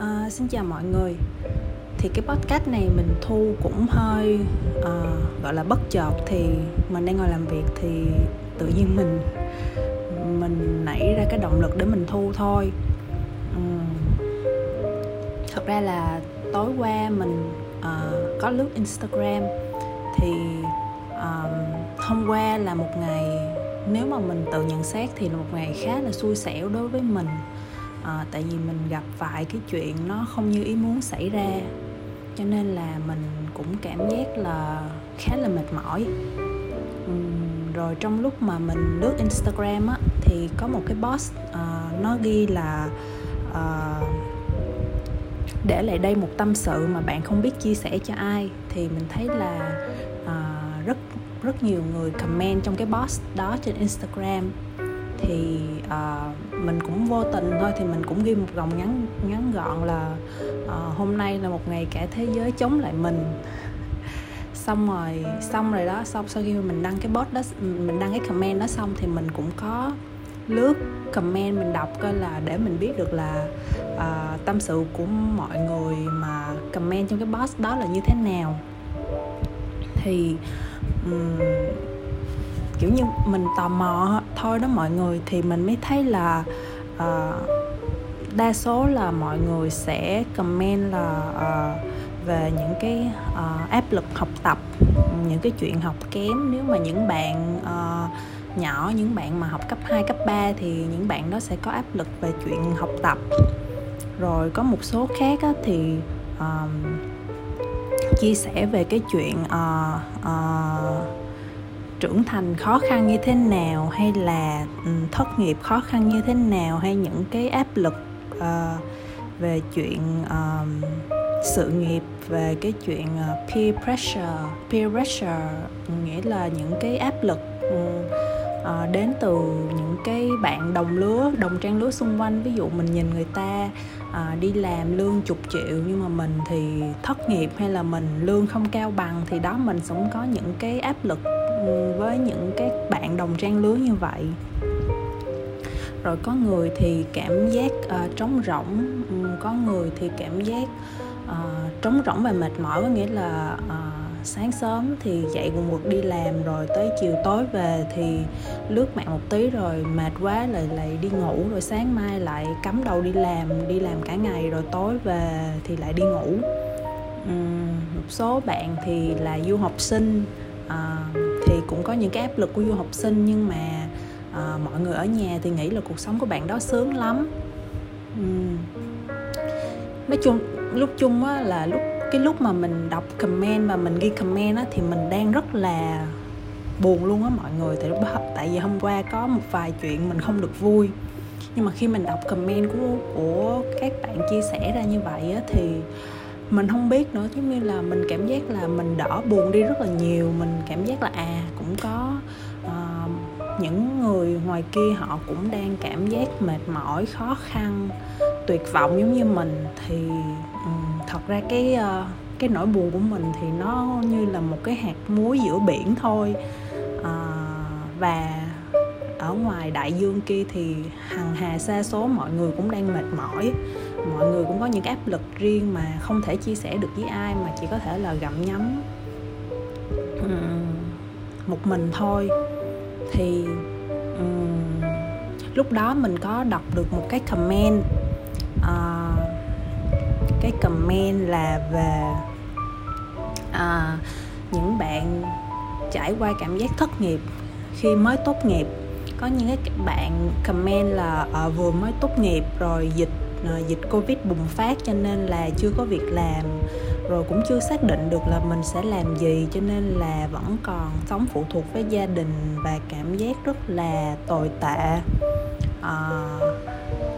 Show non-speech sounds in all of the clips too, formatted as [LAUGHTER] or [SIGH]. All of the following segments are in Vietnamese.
À, xin chào mọi người. Thì cái podcast này mình thu cũng hơi uh, gọi là bất chợt thì mình đang ngồi làm việc thì tự nhiên mình mình nảy ra cái động lực để mình thu thôi. Um, thật ra là tối qua mình uh, có lướt instagram thì um, hôm qua là một ngày nếu mà mình tự nhận xét thì là một ngày khá là xui xẻo đối với mình à, tại vì mình gặp phải cái chuyện nó không như ý muốn xảy ra. Cho nên là mình cũng cảm giác là khá là mệt mỏi. Uhm, rồi trong lúc mà mình lướt instagram á thì có một cái post uh, nó ghi là uh, để lại đây một tâm sự mà bạn không biết chia sẻ cho ai. Thì mình thấy là uh, rất rất nhiều người comment trong cái post đó trên instagram thì uh, mình cũng vô tình thôi thì mình cũng ghi một dòng ngắn ngắn gọn là uh, hôm nay là một ngày cả thế giới chống lại mình. Xong rồi xong rồi đó xong sau khi mình đăng cái post đó mình đăng cái comment đó xong thì mình cũng có lướt comment mình đọc coi là để mình biết được là uh, tâm sự của mọi người mà comment trong cái post đó là như thế nào. Thì um, kiểu như mình tò mò thôi đó mọi người thì mình mới thấy là uh, đa số là mọi người sẽ comment là uh, về những cái uh, áp lực học tập những cái chuyện học kém. Nếu mà những bạn uh, nhỏ những bạn mà học cấp 2, cấp 3 thì những bạn đó sẽ có áp lực về chuyện học tập. Rồi có một số khác á, thì uh, chia sẻ về cái chuyện uh, uh, trưởng thành khó khăn như thế nào hay là ừ, thất nghiệp khó khăn như thế nào hay những cái áp lực uh, về chuyện uh, sự nghiệp về cái chuyện uh, peer pressure peer pressure nghĩa là những cái áp lực uh, đến từ những cái bạn đồng lứa đồng trang lứa xung quanh. Ví dụ mình nhìn người ta uh, đi làm lương chục triệu nhưng mà mình thì thất nghiệp hay là mình lương không cao bằng thì đó mình cũng có những cái áp lực với những các bạn đồng trang lứa như vậy. Rồi có người thì cảm giác uh, trống rỗng ừ, có người thì cảm giác uh, trống rỗng và mệt mỏi có nghĩa là uh, sáng sớm thì dậy quần quật đi làm rồi tới chiều tối về thì lướt mạng một tí rồi mệt quá lại lại đi ngủ rồi sáng mai lại cắm đầu đi làm đi làm cả ngày rồi tối về thì lại đi ngủ. Um, một số bạn thì là du học sinh uh, thì cũng có những cái áp lực của du học sinh nhưng mà à, mọi người ở nhà thì nghĩ là cuộc sống của bạn đó sướng lắm. Uhm. nói chung lúc chung á là lúc cái lúc mà mình đọc comment và mình ghi comment á thì mình đang rất là buồn luôn á mọi người. Tại tại vì hôm qua có một vài chuyện mình không được vui. Nhưng mà khi mình đọc comment của của các bạn chia sẻ ra như vậy á thì mình không biết nữa giống như là mình cảm giác là mình đỡ buồn đi rất là nhiều. Mình cảm giác là à cũng có uh, những người ngoài kia họ cũng đang cảm giác mệt mỏi khó khăn tuyệt vọng giống như mình. Thì um, thật ra cái uh, cái nỗi buồn của mình thì nó như là một cái hạt muối giữa biển thôi. Uh, và ở ngoài đại dương kia thì hằng hà xa số mọi người cũng đang mệt mỏi mọi người cũng có những áp lực riêng mà không thể chia sẻ được với ai mà chỉ có thể là gặm nhấm một mình thôi. Thì um, lúc đó mình có đọc được một cái comment uh, cái comment là về uh, những bạn trải qua cảm giác thất nghiệp khi mới tốt nghiệp. Có những cái bạn comment là uh, vừa mới tốt nghiệp rồi dịch Ờ, dịch covid bùng phát cho nên là chưa có việc làm. Rồi cũng chưa xác định được là mình sẽ làm gì cho nên là vẫn còn sống phụ thuộc với gia đình và cảm giác rất là tồi tệ. À,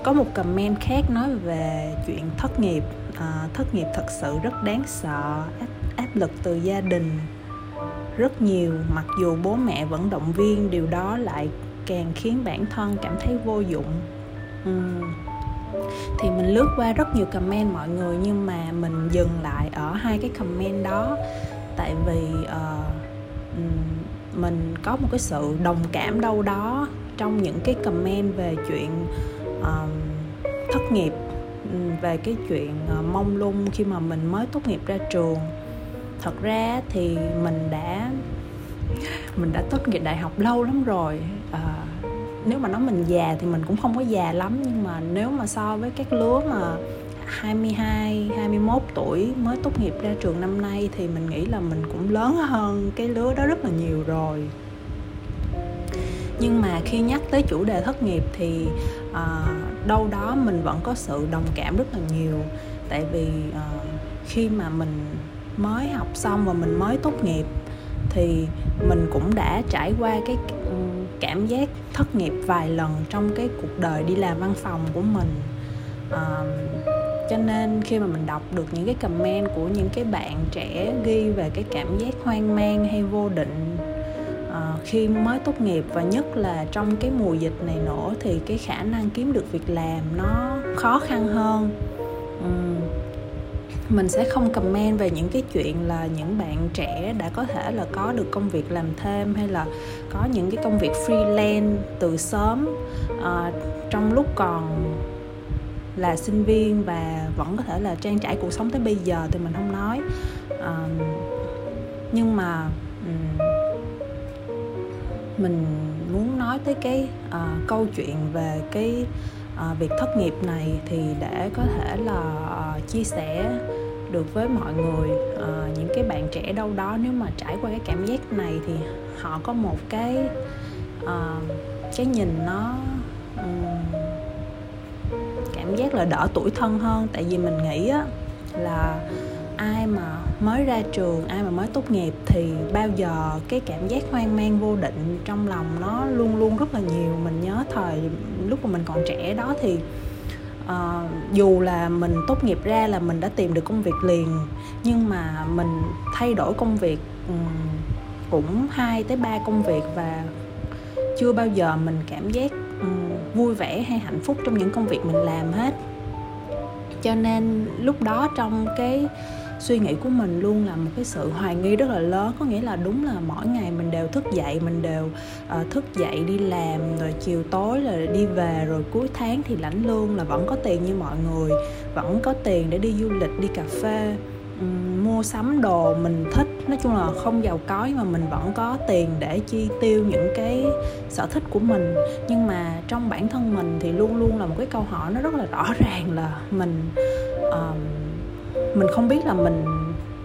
có một comment khác nói về chuyện thất nghiệp. À, thất nghiệp thật sự rất đáng sợ áp, áp lực từ gia đình. Rất nhiều mặc dù bố mẹ vẫn động viên điều đó lại càng khiến bản thân cảm thấy vô dụng. Uhm thì mình lướt qua rất nhiều comment mọi người nhưng mà mình dừng lại ở hai cái comment đó. Tại vì uh, mình có một cái sự đồng cảm đâu đó trong những cái comment về chuyện uh, thất nghiệp về cái chuyện uh, mông lung khi mà mình mới tốt nghiệp ra trường. Thật ra thì mình đã mình đã tốt nghiệp đại học lâu lắm rồi uh, nếu mà nói mình già thì mình cũng không có già lắm nhưng mà nếu mà so với các lứa mà 22, 21 tuổi mới tốt nghiệp ra trường năm nay thì mình nghĩ là mình cũng lớn hơn cái lứa đó rất là nhiều rồi. Nhưng mà khi nhắc tới chủ đề thất nghiệp thì uh, đâu đó mình vẫn có sự đồng cảm rất là nhiều. Tại vì uh, khi mà mình mới học xong và mình mới tốt nghiệp thì mình cũng đã trải qua cái cảm giác thất nghiệp vài lần trong cái cuộc đời đi làm văn phòng của mình. Uh, cho nên khi mà mình đọc được những cái comment của những cái bạn trẻ ghi về cái cảm giác hoang mang hay vô định uh, khi mới tốt nghiệp và nhất là trong cái mùa dịch này nữa thì cái khả năng kiếm được việc làm nó khó khăn hơn. Um, mình sẽ không comment về những cái chuyện là những bạn trẻ đã có thể là có được công việc làm thêm hay là có những cái công việc freelance từ sớm. Uh, trong lúc còn là sinh viên và vẫn có thể là trang trải cuộc sống tới bây giờ thì mình không nói. Uh, nhưng mà um, mình muốn nói tới cái uh, câu chuyện về cái uh, việc thất nghiệp này thì để có thể là uh, chia sẻ được với mọi người uh, những cái bạn trẻ đâu đó. Nếu mà trải qua cái cảm giác này thì họ có một cái uh, cái nhìn nó um, cảm giác là đỡ tuổi thân hơn. Tại vì mình nghĩ á, là ai mà mới ra trường ai mà mới tốt nghiệp thì bao giờ cái cảm giác hoang mang vô định trong lòng nó luôn luôn rất là nhiều. Mình nhớ thời lúc mà mình còn trẻ đó thì à, dù là mình tốt nghiệp ra là mình đã tìm được công việc liền nhưng mà mình thay đổi công việc um, cũng hai tới ba công việc và chưa bao giờ mình cảm giác um, vui vẻ hay hạnh phúc trong những công việc mình làm hết. Cho nên lúc đó trong cái suy nghĩ của mình luôn là một cái sự hoài nghi rất là lớn. Có nghĩa là đúng là mỗi ngày mình đều thức dậy mình đều uh, thức dậy đi làm rồi chiều tối là đi về rồi cuối tháng thì lãnh lương là vẫn có tiền như mọi người vẫn có tiền để đi du lịch đi cà phê um, mua sắm đồ mình thích. Nói chung là không giàu có nhưng mà mình vẫn có tiền để chi tiêu những cái sở thích của mình. Nhưng mà trong bản thân mình thì luôn luôn là một cái câu hỏi nó rất là rõ ràng là mình um, mình không biết là mình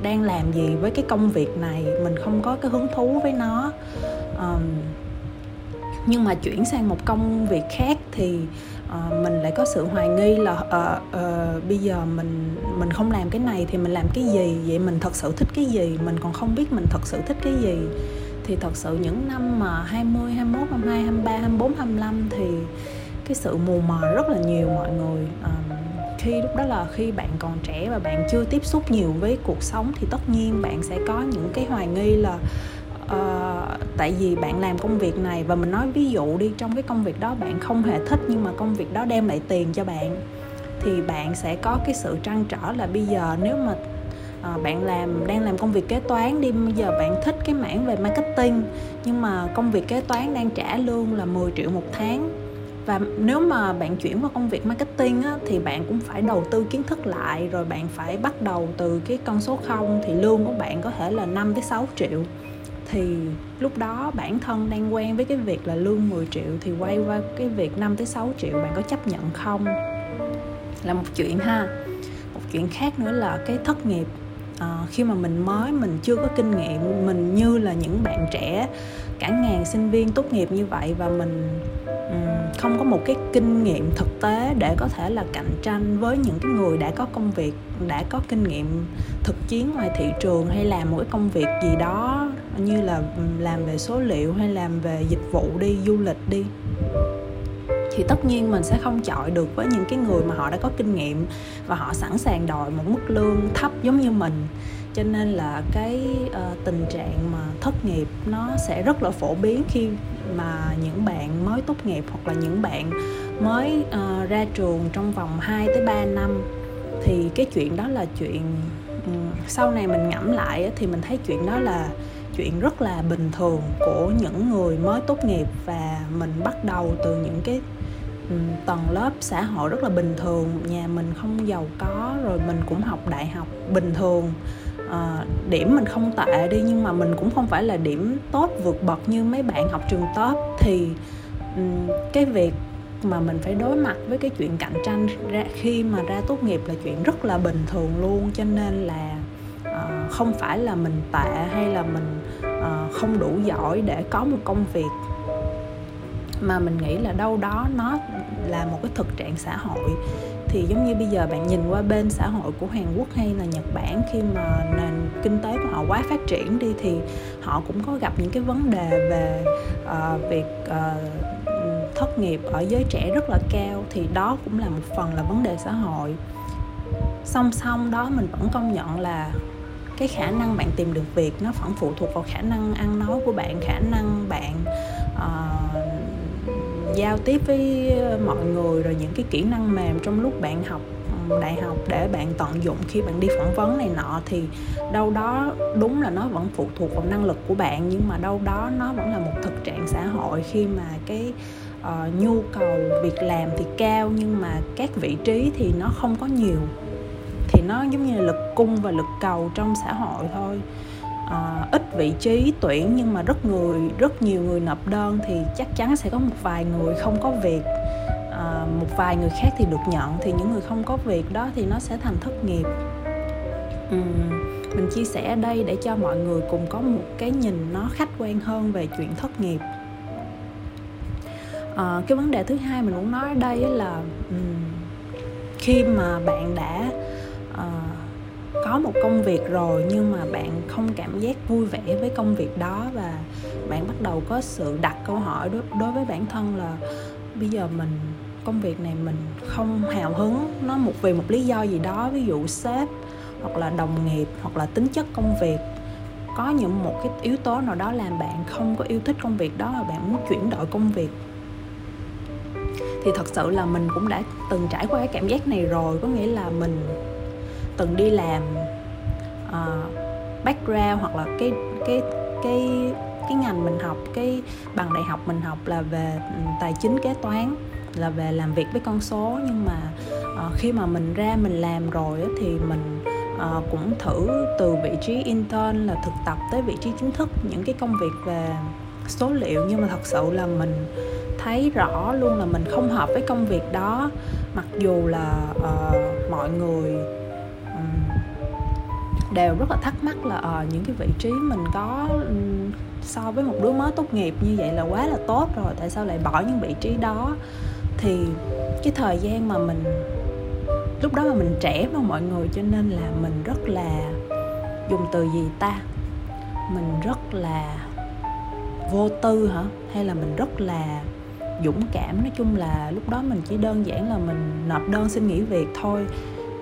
đang làm gì với cái công việc này mình không có cái hứng thú với nó. Um, nhưng mà chuyển sang một công việc khác thì uh, mình lại có sự hoài nghi là uh, uh, bây giờ mình mình không làm cái này thì mình làm cái gì? Vậy mình thật sự thích cái gì? Mình còn không biết mình thật sự thích cái gì. Thì thật sự những năm mà 20, 21, 22, 23, 24, 25 thì cái sự mù mờ rất là nhiều mọi người. Um, khi lúc đó là khi bạn còn trẻ và bạn chưa tiếp xúc nhiều với cuộc sống thì tất nhiên bạn sẽ có những cái hoài nghi là uh, tại vì bạn làm công việc này và mình nói ví dụ đi trong cái công việc đó bạn không hề thích nhưng mà công việc đó đem lại tiền cho bạn thì bạn sẽ có cái sự trăn trở là bây giờ nếu mà à, bạn làm đang làm công việc kế toán đi bây giờ bạn thích cái mảng về marketing nhưng mà công việc kế toán đang trả lương là 10 triệu một tháng và nếu mà bạn chuyển vào công việc marketing á, thì bạn cũng phải đầu tư kiến thức lại rồi bạn phải bắt đầu từ cái con số không thì lương của bạn có thể là 5 tới 6 triệu. Thì lúc đó bản thân đang quen với cái việc là lương 10 triệu thì quay qua cái việc 5 tới 6 triệu bạn có chấp nhận không? Là một chuyện ha. Một chuyện khác nữa là cái thất nghiệp. À, khi mà mình mới mình chưa có kinh nghiệm mình như là những bạn trẻ cả ngàn sinh viên tốt nghiệp như vậy và mình không có một cái kinh nghiệm thực tế để có thể là cạnh tranh với những cái người đã có công việc đã có kinh nghiệm thực chiến ngoài thị trường hay làm một cái công việc gì đó như là làm về số liệu hay làm về dịch vụ đi du lịch đi. Thì tất nhiên mình sẽ không chọi được với những cái người mà họ đã có kinh nghiệm và họ sẵn sàng đòi một mức lương thấp giống như mình. Cho nên là cái uh, tình trạng mà thất nghiệp nó sẽ rất là phổ biến khi mà những bạn mới tốt nghiệp hoặc là những bạn mới uh, ra trường trong vòng 2 tới 3 năm thì cái chuyện đó là chuyện um, sau này mình ngẫm lại thì mình thấy chuyện đó là chuyện rất là bình thường của những người mới tốt nghiệp và mình bắt đầu từ những cái ừ, tầng lớp xã hội rất là bình thường nhà mình không giàu có rồi mình cũng học đại học bình thường à, điểm mình không tệ đi nhưng mà mình cũng không phải là điểm tốt vượt bậc như mấy bạn học trường top. Thì um, cái việc mà mình phải đối mặt với cái chuyện cạnh tranh ra khi mà ra tốt nghiệp là chuyện rất là bình thường luôn. Cho nên là uh, không phải là mình tệ hay là mình uh, không đủ giỏi để có một công việc. Mà mình nghĩ là đâu đó nó là một cái thực trạng xã hội thì giống như bây giờ bạn nhìn qua bên xã hội của Hàn Quốc hay là Nhật Bản khi mà nền kinh tế của họ quá phát triển đi thì họ cũng có gặp những cái vấn đề về uh, việc uh, thất nghiệp ở giới trẻ rất là cao thì đó cũng là một phần là vấn đề xã hội. Song song đó mình vẫn công nhận là cái khả năng bạn tìm được việc nó vẫn phụ thuộc vào khả năng ăn nói của bạn khả năng bạn uh, giao tiếp với ờ, mọi người rồi những cái kỹ năng mềm trong lúc bạn học ừ, đại học để bạn tận dụng khi bạn đi phỏng vấn này nọ thì đâu đó đúng là nó vẫn phụ thuộc vào năng lực của bạn nhưng mà đâu đó nó vẫn là một thực trạng xã hội khi mà cái uh, nhu cầu việc làm thì cao nhưng mà các vị trí thì nó không có nhiều. Thì nó giống như là lực cung và lực cầu trong xã hội thôi uh, ít vị trí tuyển nhưng mà rất người rất nhiều người nộp đơn thì chắc chắn sẽ có một vài người không có việc. Uh, một vài người khác thì được nhận thì những người không có việc đó thì nó sẽ thành thất nghiệp. Um, mình chia sẻ đây để cho mọi người cùng có một cái nhìn nó khách quan hơn về chuyện thất nghiệp. À, cái vấn đề thứ hai mình muốn nói ở đây là um, khi mà bạn đã uh, có một công việc rồi nhưng mà bạn không cảm giác vui vẻ với công việc đó và bạn bắt đầu có sự đặt câu hỏi đối, đối với bản thân là bây giờ mình công việc này mình không hào hứng nó một vì một lý do gì đó ví dụ sếp hoặc là đồng nghiệp hoặc là tính chất công việc. Có những một cái yếu tố nào đó làm bạn không có yêu thích công việc đó và bạn muốn chuyển đổi công việc? Thì thật sự là mình cũng đã từng trải qua cái cảm giác này rồi có nghĩa là mình từng đi làm uh, background hoặc là cái cái cái cái ngành mình học cái bằng đại học mình học là về ừ, tài chính kế toán là về làm việc với con số. Nhưng mà uh, khi mà mình ra mình làm rồi thì mình uh, cũng thử từ vị trí intern là thực tập tới vị trí chính thức những cái công việc về số liệu. Nhưng mà thật sự là mình thấy rõ luôn là mình không hợp với công việc đó. Mặc dù là uh, mọi người đều rất là thắc mắc là uh, những cái vị trí mình có um, so với một đứa mới tốt nghiệp như vậy là quá là tốt rồi tại sao lại bỏ những vị trí đó? Thì cái thời gian mà mình lúc đó mà mình trẻ mà mọi người cho nên là mình rất là dùng từ gì ta? Mình rất là vô tư hả? Hay là mình rất là dũng cảm? Nói chung là lúc đó mình chỉ đơn giản là mình nộp đơn xin nghỉ việc thôi.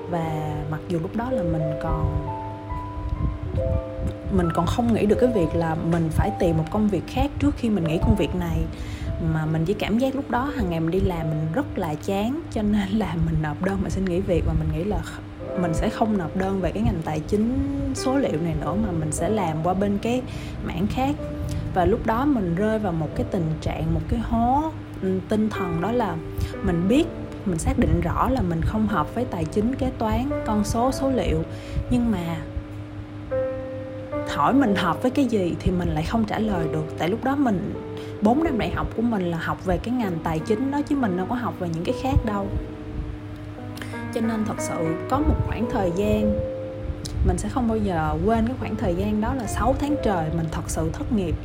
Và mặc dù lúc đó là mình còn mình còn không nghĩ được cái việc là mình phải tìm một công việc khác trước khi mình nghỉ công việc này. Mà mình chỉ cảm giác lúc đó hàng ngày mình đi làm mình rất là chán, cho nên là [LAUGHS] mình nộp đơn mà xin nghỉ việc và mình nghĩ là mình sẽ không nộp đơn về cái ngành tài chính số liệu này nữa mà mình sẽ làm qua bên cái mảng khác. Và lúc đó mình rơi vào một cái tình trạng, một cái hố ừ, tinh thần đó là mình biết, mình xác định rõ là mình không hợp với tài chính kế toán, con số số liệu. Nhưng mà hỏi mình hợp với cái gì thì mình lại không trả lời được. Tại lúc đó mình 4 năm đại học của mình là học về cái ngành tài chính đó, chứ mình đâu có học về những cái khác đâu. Cho nên thật sự có một khoảng thời gian, mình sẽ không bao giờ quên cái khoảng thời gian đó là 6 tháng trời mình thật sự thất nghiệp.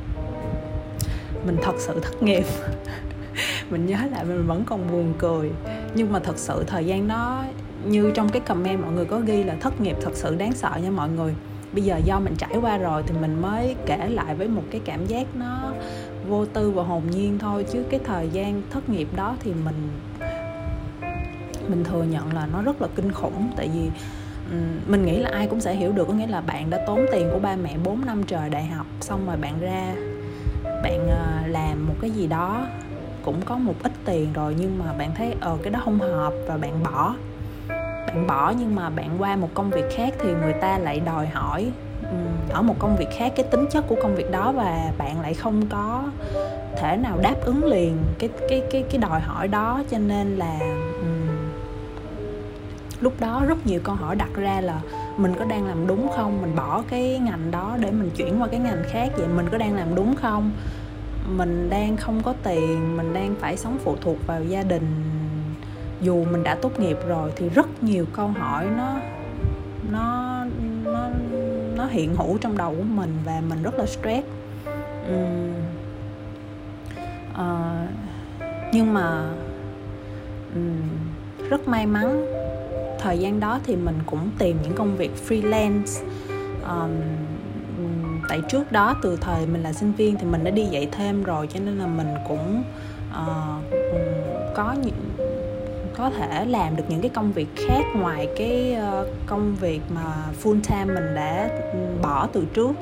Mình thật sự thất nghiệp. [LAUGHS] Mình nhớ lại mình vẫn còn buồn cười. Nhưng mà thật sự thời gian đó, như trong cái comment mọi người có ghi là thất nghiệp thật sự đáng sợ nha mọi người bây giờ do mình trải qua rồi thì mình mới kể lại với một cái cảm giác nó vô tư và hồn nhiên thôi. Chứ cái thời gian thất nghiệp đó thì mình mình thừa nhận là nó rất là kinh khủng. Tại vì mình nghĩ là ai cũng sẽ hiểu được, có nghĩa là bạn đã tốn tiền của ba mẹ 4 năm trời đại học, xong rồi bạn ra, bạn ờ, làm một cái gì đó, cũng có một ít tiền rồi nhưng mà bạn thấy ờ cái đó không hợp và bạn bỏ bạn bỏ nhưng mà bạn qua một công việc khác thì người ta lại đòi hỏi ở một công việc khác cái tính chất của công việc đó và bạn lại không có thể nào đáp ứng liền cái cái cái cái đòi hỏi đó. Cho nên là um, lúc đó rất nhiều câu hỏi đặt ra là mình có đang làm đúng không? Mình bỏ cái ngành đó để mình chuyển qua cái ngành khác vậy mình có đang làm đúng không? Mình đang không có tiền mình đang phải sống phụ thuộc vào gia đình dù mình đã tốt nghiệp rồi thì rất nhiều câu hỏi nó nó nó nó hiện hữu trong đầu của mình và mình rất là stress. Uhm, uh, nhưng mà um, rất may mắn thời gian đó thì mình cũng tìm những công việc freelance. Um, tại trước đó từ thời mình là sinh viên thì mình đã đi dạy thêm rồi cho nên là mình cũng uh, có những có thể làm được những cái công việc khác ngoài cái ờ, công việc mà full time mình đã ừ, bỏ từ trước.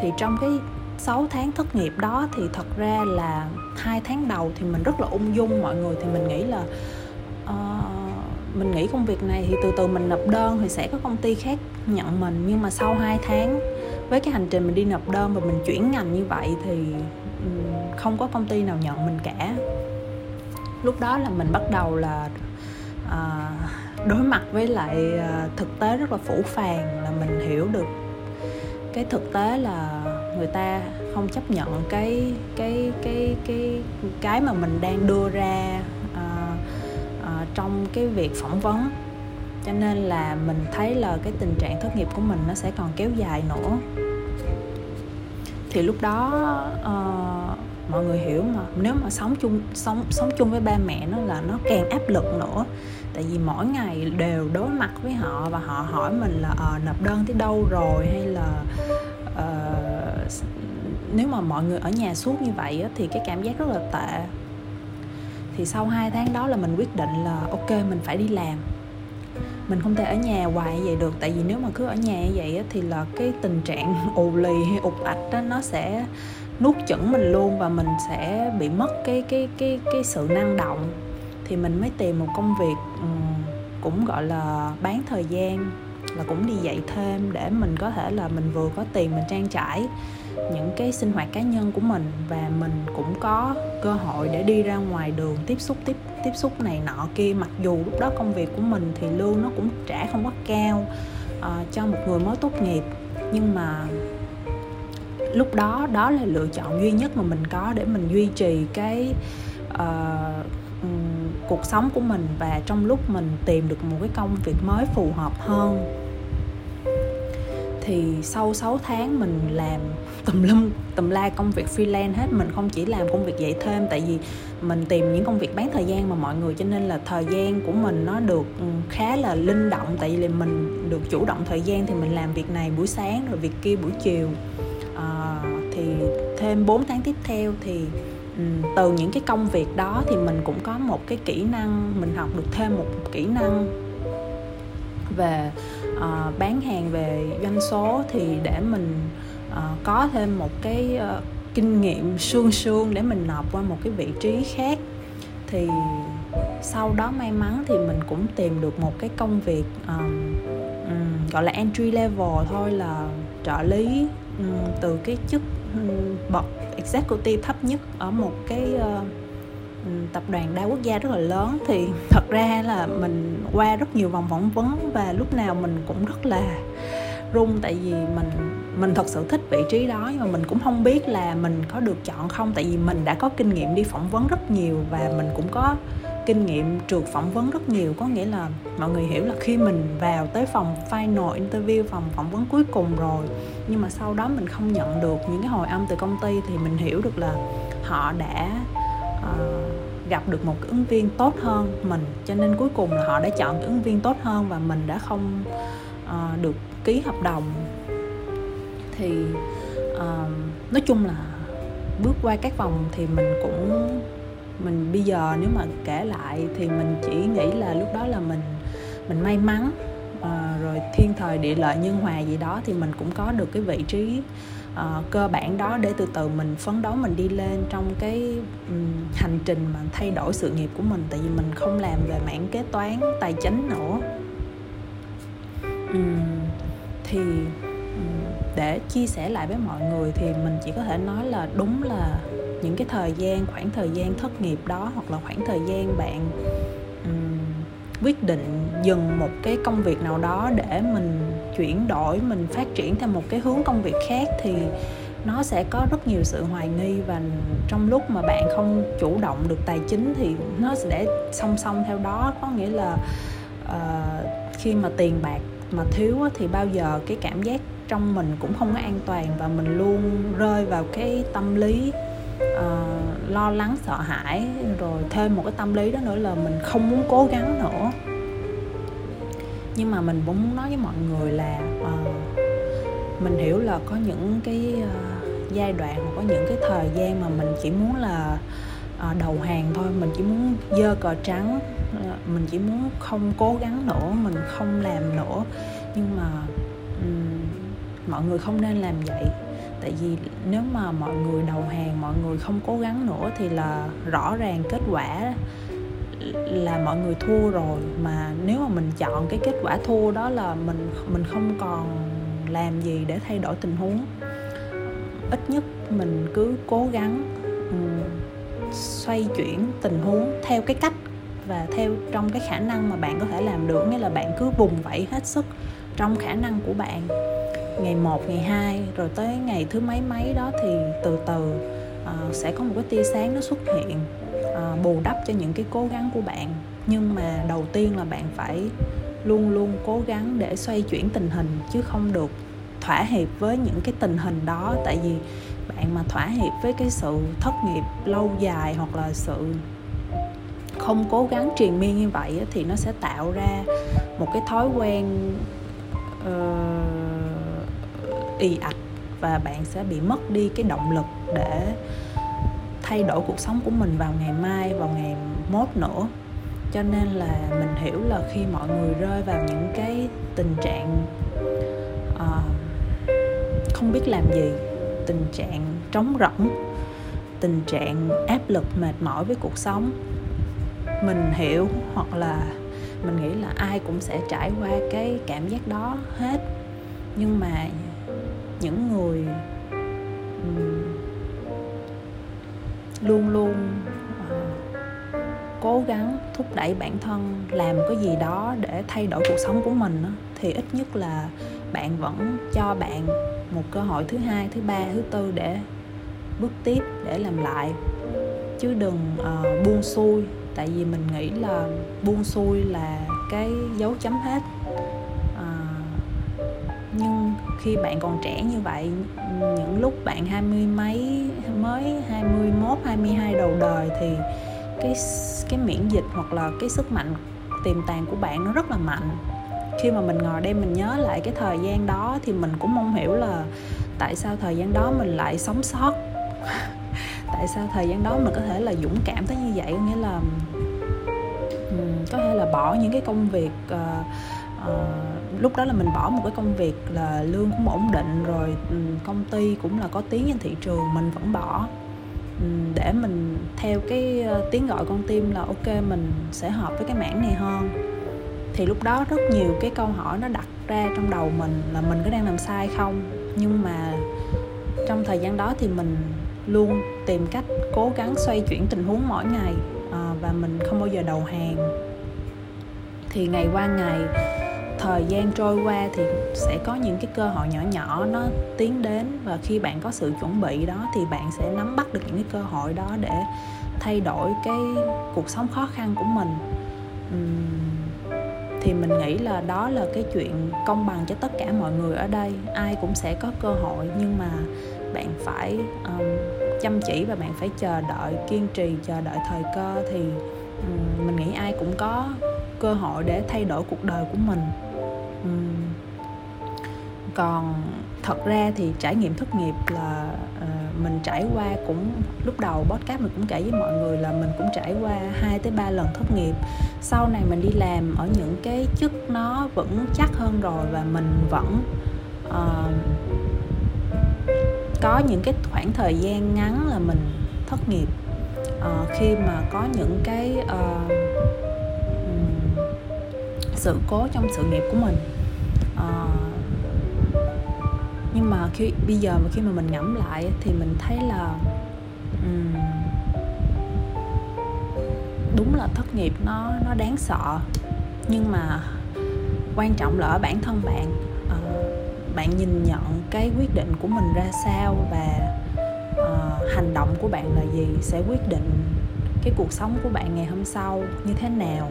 Thì trong cái 6 tháng thất nghiệp đó thì thật ra là hai tháng đầu thì mình rất là ung dung. Mọi người thì mình nghĩ là uh, mình nghĩ công việc này thì từ từ mình nộp đơn thì sẽ có công ty khác nhận mình. Nhưng mà sau 2 tháng với cái hành trình mình đi nộp đơn và mình chuyển ngành như vậy thì ừ, không có công ty nào nhận mình cả lúc đó là mình bắt đầu là à, đối mặt với lại à, thực tế rất là phủ phàng là mình hiểu được cái thực tế là người ta không chấp nhận cái cái cái cái cái mà mình đang đưa ra à, à, trong cái việc phỏng vấn. Cho nên là mình thấy là cái tình trạng thất nghiệp của mình nó sẽ còn kéo dài nữa. Thì lúc đó uh, mọi người hiểu mà. Nếu mà sống chung sống sống chung với ba mẹ nó là nó càng áp lực nữa. Tại vì mỗi ngày đều đối mặt với họ và họ hỏi mình là à, nộp đơn tới đâu rồi? hay là uh, nếu mà mọi người ở nhà suốt như vậy á, thì cái cảm giác rất là tệ. Thì sau hai tháng đó là mình quyết định là ok mình phải đi làm. Mình không thể ở nhà hoài như vậy được. Tại vì nếu mà cứ ở nhà như vậy á, thì là cái tình trạng [LAUGHS] ù lì hay ụt ạch đó nó sẽ nuốt chửng mình luôn và mình sẽ bị mất cái cái cái cái sự năng động. Thì mình mới tìm một công việc cũng gọi là bán thời gian là cũng đi dạy thêm để mình có thể là mình vừa có tiền mình trang trải những cái sinh hoạt cá nhân của mình và mình cũng có cơ hội để đi ra ngoài đường tiếp xúc tiếp tiếp xúc này nọ kia. Mặc dù lúc đó công việc của mình thì lương nó cũng trả không quá cao uh, cho một người mới tốt nghiệp nhưng mà lúc đó đó là lựa chọn duy nhất mà mình có để mình duy trì cái uh, cuộc sống của mình và trong lúc mình tìm được một cái công việc mới phù hợp hơn. Thì sau 6 tháng mình làm [LAUGHS] tùm lum tùm la công việc freelance hết mình không chỉ làm công việc dạy thêm tại vì mình tìm những công việc bán thời gian mà mọi người cho nên là thời gian của mình nó được khá là linh động tại vì mình được chủ động thời gian thì mình làm việc này buổi sáng rồi việc kia buổi chiều thêm 4 tháng tiếp theo thì từ những cái công việc đó thì mình cũng có một cái kỹ năng mình học được thêm một kỹ năng về uh, bán hàng về doanh số thì để mình uh, có thêm một cái uh, kinh nghiệm sương sương để mình nộp qua một cái vị trí khác. Thì sau đó may mắn thì mình cũng tìm được một cái công việc um, um, gọi là entry level thôi là trợ lý um, từ cái chức bậc executive thấp nhất ở một cái uh, tập đoàn đa quốc gia rất là lớn. Thì thật ra là mình qua rất nhiều vòng phỏng vấn và lúc nào mình cũng rất là run tại vì mình mình thật sự thích vị trí đó. Nhưng mà mình cũng không biết là mình có được chọn không tại vì mình đã có kinh nghiệm đi phỏng vấn rất nhiều và mình cũng có kinh nghiệm trượt phỏng vấn rất nhiều. Có nghĩa là mọi người hiểu là khi mình vào tới phòng final interview phòng phỏng vấn cuối cùng rồi nhưng mà sau đó mình không nhận được những cái hồi âm từ công ty thì mình hiểu được là họ đã uh, gặp được một cái ứng viên tốt hơn mình. Cho nên cuối cùng là họ đã chọn cái ứng viên tốt hơn và mình đã không uh, được ký hợp đồng. Thì uh, nói chung là bước qua các vòng thì mình cũng mình bây giờ nếu mà kể lại thì mình chỉ nghĩ là lúc đó là mình mình may mắn uh, rồi thiên thời địa lợi nhân hòa gì đó thì mình cũng có được cái vị trí uh, cơ bản đó để từ từ mình phấn đấu mình đi lên trong cái um, hành trình mà thay đổi sự nghiệp của mình. Tại vì mình không làm về mảng kế toán tài chính nữa. Um, thì um, để chia sẻ lại với mọi người thì mình chỉ có thể nói là đúng là những cái thời gian khoảng thời gian thất nghiệp đó hoặc là khoảng thời gian bạn um, quyết định dừng một cái công việc nào đó để mình chuyển đổi mình phát triển theo một cái hướng công việc khác thì nó sẽ có rất nhiều sự hoài nghi. Và trong lúc mà bạn không chủ động được tài chính thì nó sẽ song song theo đó. Có nghĩa là uh, khi mà tiền bạc mà thiếu thì bao giờ cái cảm giác trong mình cũng không có an toàn và mình luôn rơi vào cái tâm lý uh, lo lắng sợ hãi rồi thêm một cái tâm lý đó nữa là mình không muốn cố gắng nữa. Nhưng mà mình cũng muốn nói với mọi người là uh, mình hiểu là có những cái uh, giai đoạn hoặc có những cái thời gian mà mình chỉ muốn là uh, đầu hàng thôi. Mình chỉ muốn dơ cờ trắng uh, mình chỉ muốn không cố gắng nữa mình không làm nữa. Nhưng mà um, mọi người không nên làm vậy tại vì nếu mà mọi người đầu hàng, mọi người không cố gắng nữa thì là rõ ràng kết quả là mọi người thua rồi. Mà nếu mà mình chọn cái kết quả thua đó là mình mình không còn làm gì để thay đổi tình huống. Ít nhất mình cứ cố gắng ừ, xoay chuyển tình huống theo cái cách và theo trong cái khả năng mà bạn có thể làm được. Nghĩa là bạn cứ vùng vẫy hết sức trong khả năng của bạn ngày 1, ngày 2 rồi tới ngày thứ mấy mấy đó thì từ từ uh, sẽ có một cái tia sáng nó xuất hiện uh, bù đắp cho những cái cố gắng của bạn. Nhưng mà đầu tiên là bạn phải luôn luôn cố gắng để xoay chuyển tình hình chứ không được thỏa hiệp với những cái tình hình đó. Tại vì bạn mà thỏa hiệp với cái sự thất nghiệp lâu dài hoặc là sự không cố gắng triền miên như vậy thì nó sẽ tạo ra một cái thói quen uh, ì ạch và bạn sẽ bị mất đi cái động lực để thay đổi cuộc sống của mình vào ngày mai vào ngày mốt nữa. Cho nên là mình hiểu là khi mọi người rơi vào những cái tình trạng uh, không biết làm gì tình trạng trống rỗng tình trạng áp lực mệt mỏi với cuộc sống mình hiểu hoặc là mình nghĩ là ai cũng sẽ trải qua cái cảm giác đó hết. Nhưng mà những người luôn luôn uh, cố gắng thúc đẩy bản thân làm cái gì đó để thay đổi cuộc sống của mình thì ít nhất là bạn vẫn cho bạn một cơ hội thứ hai thứ ba thứ tư để bước tiếp để làm lại. Chứ đừng uh, buông xuôi tại vì mình nghĩ là buông xuôi là cái dấu chấm hết nhưng khi bạn còn trẻ như vậy những lúc bạn hai mươi mấy mới 21, 22 đầu đời thì cái cái miễn dịch hoặc là cái sức mạnh tiềm tàng của bạn nó rất là mạnh. Khi mà mình ngồi đây mình nhớ lại cái thời gian đó thì mình cũng mong hiểu là tại sao thời gian đó mình lại sống sót. [LAUGHS] Tại sao thời gian đó mình có thể là dũng cảm tới như vậy? Nghĩa là um, có thể là bỏ những cái công việc uh, uh, lúc đó là mình bỏ một cái công việc là lương cũng ổn định rồi ừ, công ty cũng là có tiếng trên thị trường, mình vẫn bỏ. Ừ, để mình theo cái ờ, tiếng gọi con tim là ok, mình sẽ hợp với cái mảng này hơn. Thì lúc đó rất nhiều cái câu hỏi nó đặt ra trong đầu mình là mình có đang làm sai không? Nhưng mà trong thời gian đó thì mình luôn tìm cách cố gắng xoay chuyển tình huống mỗi ngày ờ, và mình không bao giờ đầu hàng. Thì ngày qua ngày thời gian trôi qua thì sẽ có những cái cơ hội nhỏ nhỏ nó tiến đến và khi bạn có sự chuẩn bị đó thì bạn sẽ nắm bắt được những cái cơ hội đó để thay đổi cái cuộc sống khó khăn của mình. Thì mình nghĩ là đó là cái chuyện công bằng cho tất cả mọi người ở đây. Ai cũng sẽ có cơ hội nhưng mà bạn phải um, chăm chỉ và bạn phải chờ đợi kiên trì chờ đợi thời cơ thì um, mình nghĩ ai cũng có cơ hội để thay đổi cuộc đời của mình um, còn thật ra thì trải nghiệm thất nghiệp là uh, mình trải qua cũng lúc đầu podcast mình cũng kể với mọi người là mình cũng trải qua 2 tới 3 lần thất nghiệp. Sau này mình đi làm ở những cái chức nó vẫn chắc hơn rồi và mình vẫn uh, có những cái khoảng thời gian ngắn là mình thất nghiệp. Uh, khi mà có những cái uh, sự cố trong sự nghiệp của mình. À, nhưng nhưng mà khi bây giờ mà khi mà mình ngẫm lại thì mình thấy là um, đúng là thất nghiệp nó nó đáng sợ. Nhưng mà quan trọng là ở bản thân bạn uh, bạn nhìn nhận cái quyết định của mình ra sao và uh, hành động của bạn là gì sẽ quyết định cái cuộc sống của bạn ngày hôm sau như thế nào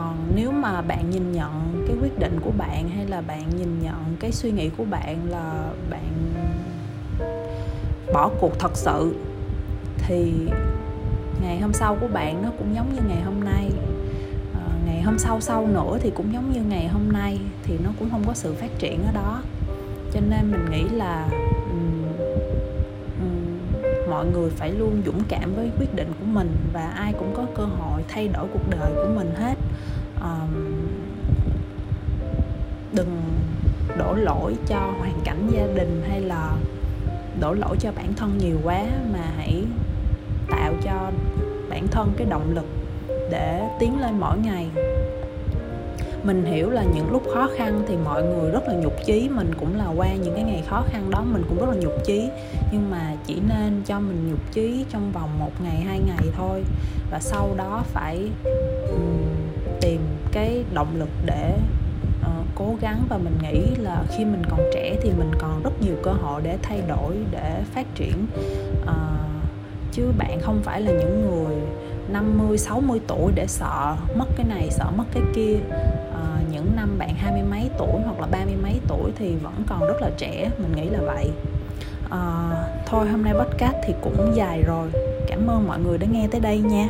còn nếu mà bạn nhìn nhận cái quyết định của bạn hay là bạn nhìn nhận cái suy nghĩ của bạn là bạn bỏ cuộc thật sự thì ngày hôm sau của bạn nó cũng giống như ngày hôm nay. À, ngày hôm sau sau nữa thì cũng giống như ngày hôm nay thì nó cũng không có sự phát triển ở đó. Cho nên mình nghĩ là um, um, mọi người phải luôn dũng cảm với quyết định của mình và ai cũng có cơ hội thay đổi cuộc đời của mình hết. Đổ lỗi cho hoàn cảnh gia đình hay là đổ lỗi cho bản thân nhiều quá mà hãy tạo cho bản thân cái động lực để tiến lên mỗi ngày. Mình hiểu là những lúc khó khăn thì mọi người rất là nhục chí mình cũng là qua những cái ngày khó khăn đó mình cũng rất là nhục chí. Nhưng mà chỉ nên cho mình nhục chí trong vòng một ngày hai ngày thôi. Và sau đó phải um, tìm cái động lực để cố gắng và mình nghĩ là khi mình còn trẻ thì mình còn rất nhiều cơ hội để thay đổi để phát triển. Uh, chứ bạn không phải là những người 50, 60 tuổi để sợ mất cái này, sợ mất cái kia. À, Những năm bạn hai mươi mấy tuổi hoặc là ba mươi mấy tuổi thì vẫn còn rất là trẻ Mình nghĩ là vậy. À, Thôi hôm nay podcast thì cũng dài rồi. Cảm ơn mọi người đã nghe tới đây nha.